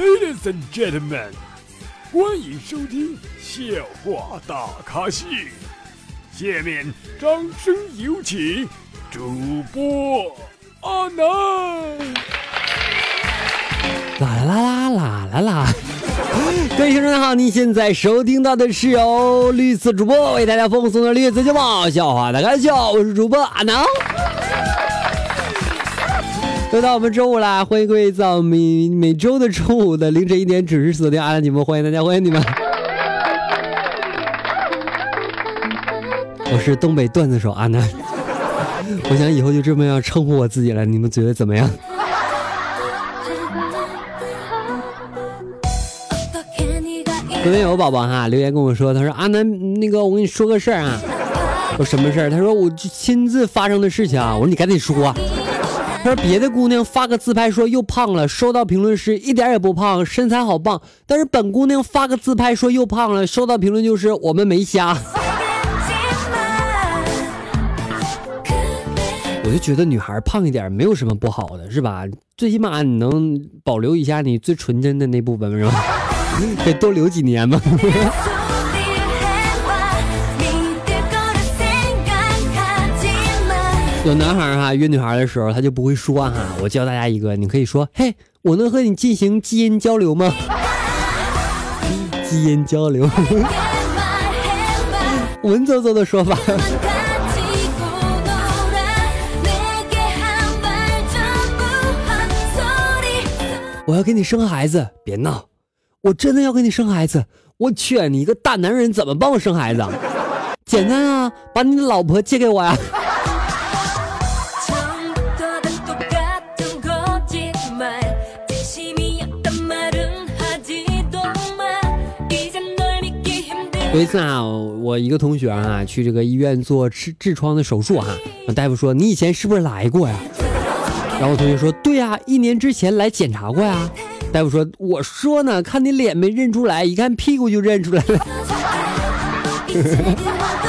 Ladies and gentlemen，欢迎收听笑话大咖秀。下面掌声有请主播阿南。啦啦啦啦啦啦！各位听众好，您现在收听到的是由绿色主播为大家奉送的绿色节目《笑话大咖秀》，我是主播阿南。又到我们周五啦，欢迎各位在每每周的周五的凌晨一点准时锁定阿南节目，欢迎大家，欢迎你们。我是东北段子手阿南，我想以后就这么样称呼我自己了，你们觉得怎么样？昨天有个宝宝哈留言跟我说，他说阿南那个我跟你说个事儿啊，我说什么事儿？他说我亲自发生的事情啊，我说你赶紧说。他说别的姑娘发个自拍说又胖了，收到评论是一点也不胖，身材好棒。但是本姑娘发个自拍说又胖了，收到评论就是我们没瞎。我就觉得女孩胖一点没有什么不好的，是吧？最起码你能保留一下你最纯真的那部分，是吧？得多留几年嘛。有男孩哈约女孩的时候，他就不会说哈。我教大家一个，你可以说：“嘿，我能和你进行基因交流吗？” 基因交流，文绉绉的说法。我要给你生孩子，别闹。我真的要给你生孩子，我去，你一个大男人怎么帮我生孩子？简单啊，把你的老婆借给我呀。有一次啊，我一个同学啊去这个医院做痔痔疮的手术哈，大夫说你以前是不是来过呀？然后我同学说对呀，一年之前来检查过呀。大夫说：“我说呢，看你脸没认出来，一看屁股就认出来了。”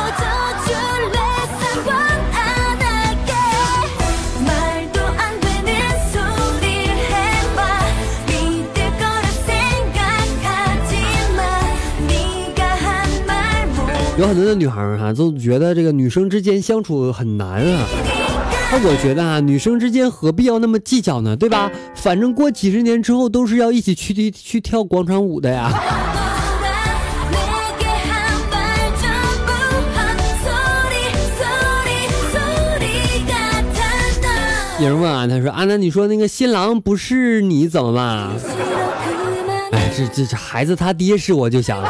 有很多的女孩哈，都觉得这个女生之间相处很难啊。那我觉得啊，女生之间何必要那么计较呢？对吧？反正过几十年之后都是要一起去去跳广场舞的呀。有人问啊，他说：“阿南，你说那个新郎不是你怎么办？” 哎，这这这孩子他爹是我就想。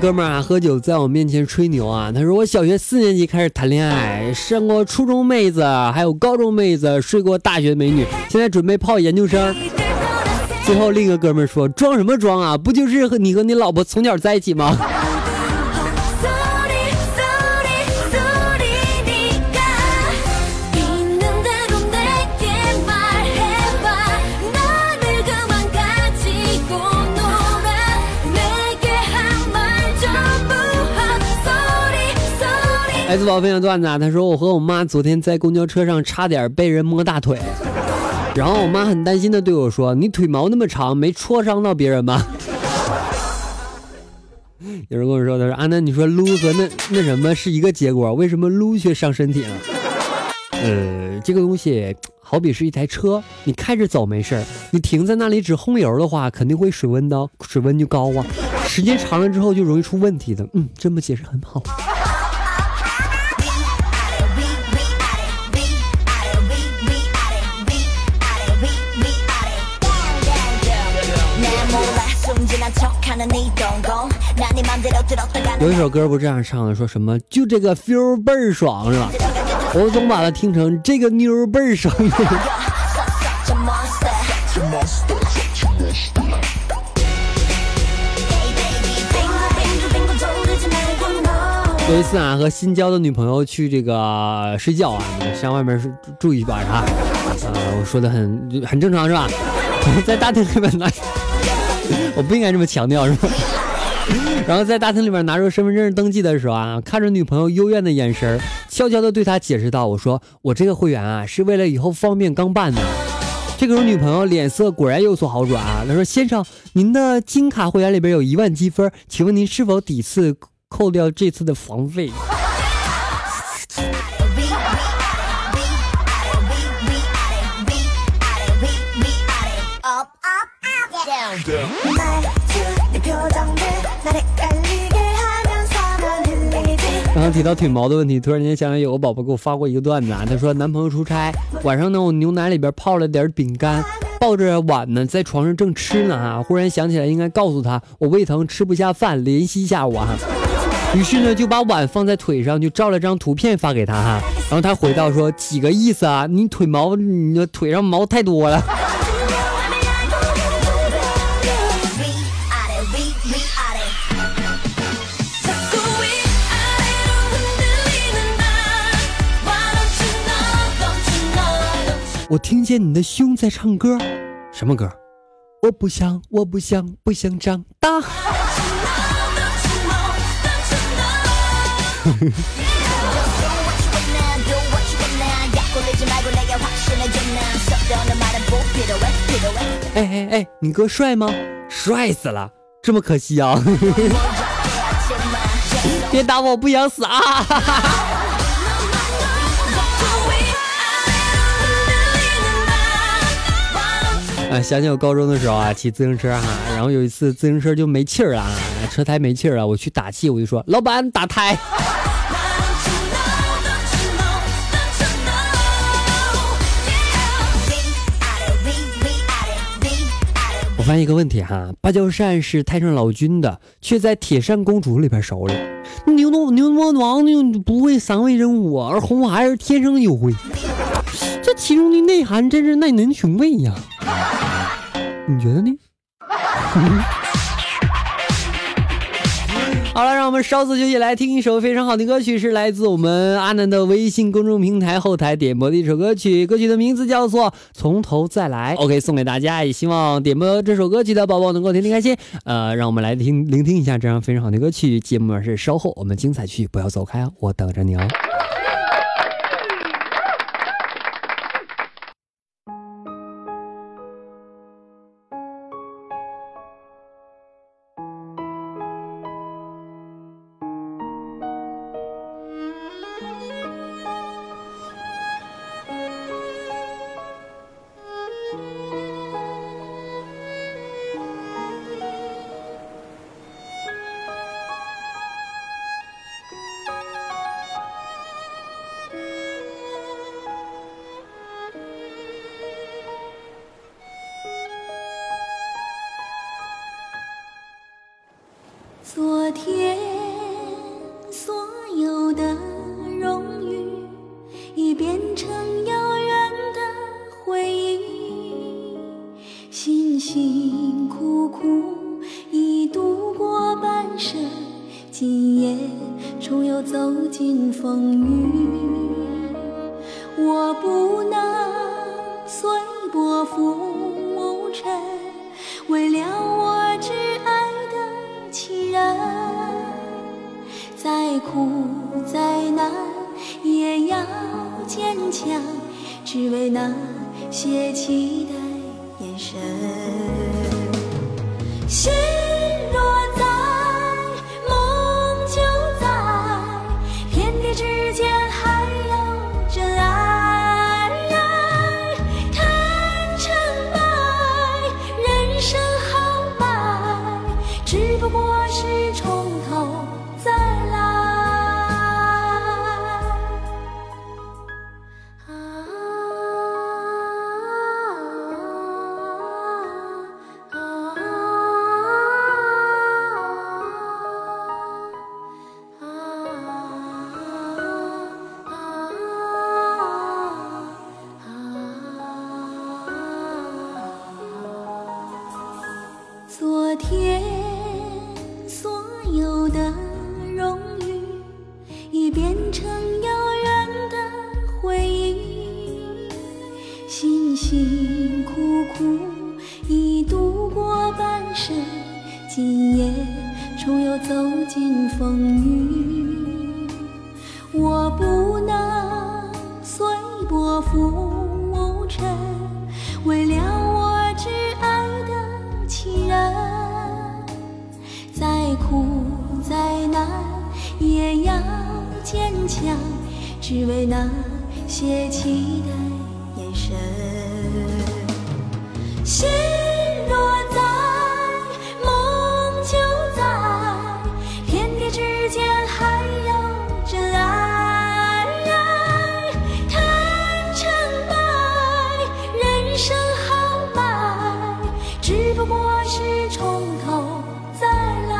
哥们儿啊，喝酒在我面前吹牛啊。他说我小学四年级开始谈恋爱，上过初中妹子，还有高中妹子，睡过大学美女，现在准备泡研究生。最后另一个哥们儿说：“装什么装啊？不就是和你和你老婆从小在一起吗？”来自宝分享段子，啊他说我和我妈昨天在公交车上差点被人摸大腿，然后我妈很担心的对我说：“你腿毛那么长，没戳伤到别人吗？” 有人跟我说：“他说啊，那，你说撸和那那什么是一个结果，为什么撸却伤身体了？”呃，这个东西好比是一台车，你开着走没事你停在那里只轰油的话，肯定会水温的水温就高啊，时间长了之后就容易出问题的。嗯，这么解释很好。有一首歌不这样唱的，说什么就这个 feel 倍儿爽是吧？我总把它听成这个妞倍儿爽。有一次啊，和新交的女朋友去这个睡觉啊，上外面住住一晚上啊，我说的很很正常是吧？在大厅里面拿，我不应该这么强调是吧？然后在大厅里面拿出身份证登记的时候啊，看着女朋友幽怨的眼神，悄悄的对她解释道：“我说我这个会员啊，是为了以后方便刚办的。”这个时候女朋友脸色果然有所好转啊，她说：“先生，您的金卡会员里边有一万积分，请问您是否抵次扣掉这次的房费？”刚刚提到腿毛的问题，突然间想起有个宝宝给我发过一个段子啊，他说男朋友出差，晚上呢我牛奶里边泡了点饼干，抱着碗呢在床上正吃呢哈，忽然想起来应该告诉他我胃疼吃不下饭，联系一下我哈，于是呢就把碗放在腿上，就照了张图片发给他哈，然后他回到说几个意思啊，你腿毛你的腿上毛太多了。我听见你的胸在唱歌，什么歌？我不想，我不想，不想长大。哎哎哎，你哥帅吗？帅死了，这么可惜啊！别打我，不想死啊！啊，想起我高中的时候啊，骑自行车哈，然后有一次自行车就没气儿了，车胎没气儿了，我去打气，我就说老板打胎。我发现一个问题哈，芭蕉扇是太上老君的，却在铁扇公主里边手里。牛魔牛魔王就不会三位人物，而红孩儿天生就会。这其中的内涵真是耐人寻味呀。你觉得呢？好了，让我们稍作休息，来听一首非常好的歌曲，是来自我们阿南的微信公众平台后台点播的一首歌曲，歌曲的名字叫做《从头再来》。OK，送给大家，也希望点播这首歌曲的宝宝能够天天开心。呃，让我们来听聆听一下这样非常好的歌曲。节目是稍后我们精彩区，不要走开啊，我等着你哦。随波浮沉，为了我挚爱的。亲人，再苦再难也要坚强，只为那些期不过。昨天变成遥远的回忆，辛辛苦苦已度过半生，今夜重又走进风雨，我不能随波浮。强，只为那些期待眼神。心若在，梦就在，天地之间还有真爱。谈成败，人生豪迈，只不过是从头再来。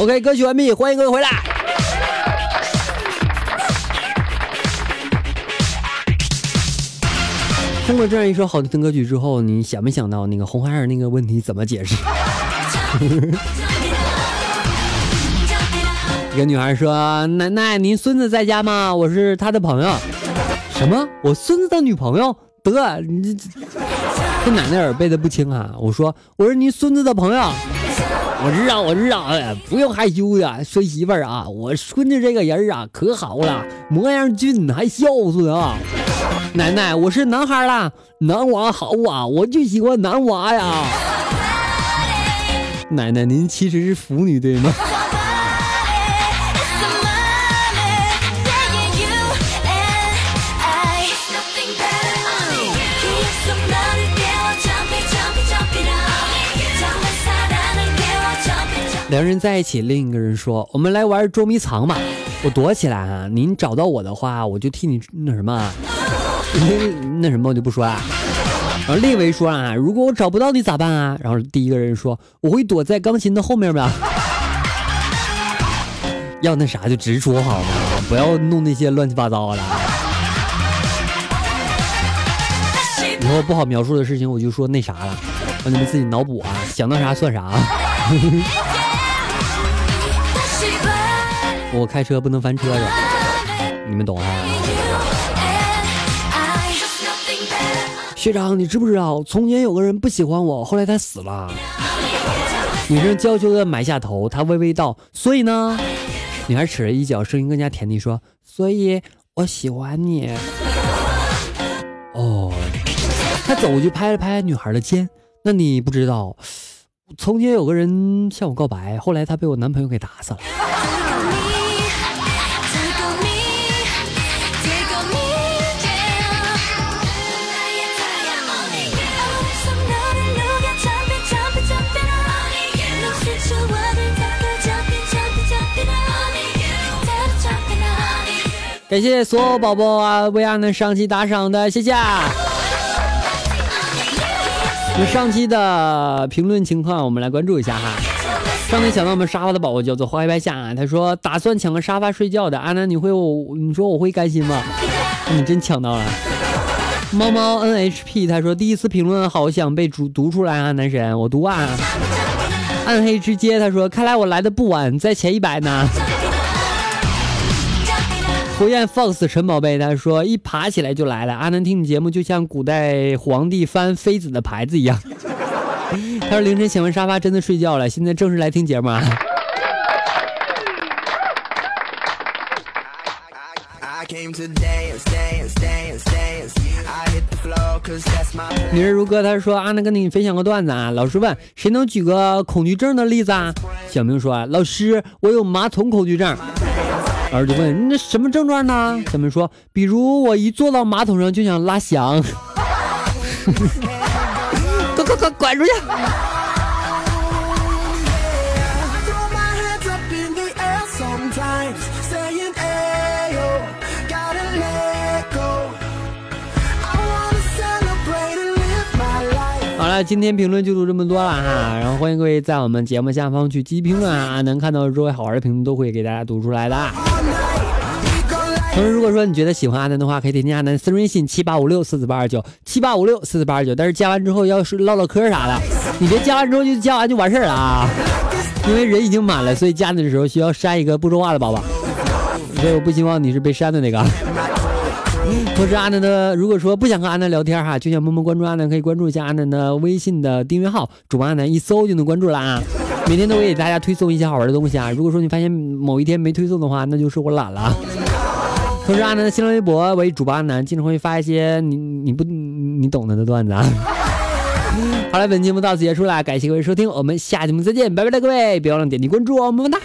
OK，歌曲完毕，欢迎各位回来。听过这样一首好听的歌曲之后，你想没想到那个红孩儿那个问题怎么解释？一个女孩说：“奶奶，您孙子在家吗？我是他的朋友。”什么？我孙子的女朋友？得，你这奶奶耳背的不轻啊！我说我是您孙子的朋友。我知道，我知道，哎，不用害羞的，孙媳妇儿啊，我孙子这个人啊可好了，模样俊，还孝顺啊。奶奶，我是男孩啦，男娃好啊，我就喜欢男娃呀。奶奶，您其实是腐女对吗？两人在一起，另一个人说：“我们来玩捉迷藏吧，我躲起来啊，您找到我的话，我就替你那什么，那什么我就不说了。”然后另一位说啊：“如果我找不到你咋办啊？”然后第一个人说：“我会躲在钢琴的后面吧。”要那啥就直说好吗？不要弄那些乱七八糟的。以后不好描述的事情我就说那啥了，让你们自己脑补啊，想到啥算啥。我开车不能翻车的，你们懂啊？学长，你知不知道，从前有个人不喜欢我，后来他死了。女生娇羞的埋下头，他微微道：“所以呢？”女孩扯了一脚，声音更加甜腻，说：“所以我喜欢你。”哦，他走过去拍了拍女孩的肩。那你不知道，从前有个人向我告白，后来他被我男朋友给打死了。感谢所有宝宝啊为阿南上期打赏的，谢谢。那上期的评论情况，我们来关注一下哈。上期抢到我们沙发的宝宝叫做花开白夏，他说打算抢个沙发睡觉的，阿南你会我你说我会甘心吗？你真抢到了。猫猫 NHP 他说第一次评论好想被读读出来啊，男神我读啊。暗黑之街他说看来我来的不晚，在前一百呢。火焰 Fox 陈宝贝他说一爬起来就来了，阿南听你节目就像古代皇帝翻妃子的牌子一样。他说凌晨抢完沙发真的睡觉了，现在正式来听节目啊。女人如歌，他说阿南跟你分享个段子啊。老师问谁能举个恐惧症的例子啊？小明说啊老师，我有马桶恐惧症。儿子问那什么症状呢？小明说比如我一坐到马桶上就想拉翔。快快快滚出去！今天评论就读这么多了哈，然后欢迎各位在我们节目下方去积极评论啊，能看到周围好玩的评论都会给大家读出来的。同时，如果说你觉得喜欢阿南的话，可以添加阿南私人微信七八五六四四八二九七八五六四四八二九，但是加完之后要是唠唠嗑啥的，你别加完之后就加完就完事儿了啊，因为人已经满了，所以加你的时候需要删一个不说话的宝宝，所以我不希望你是被删的那个。同时，阿南的如果说不想和阿南聊天哈，就想默默关注阿南，可以关注一下阿南的微信的订阅号，主播阿南一搜就能关注了啊。每天都会给大家推送一些好玩的东西啊。如果说你发现某一天没推送的话，那就是我懒了。同时，阿南的新浪微博为主播阿南，经常会发一些你你不你懂得的段子啊。好了，本节目到此结束了，感谢各位收听，我们下节目再见，拜拜了各位，别忘了点击关注哦，么么哒。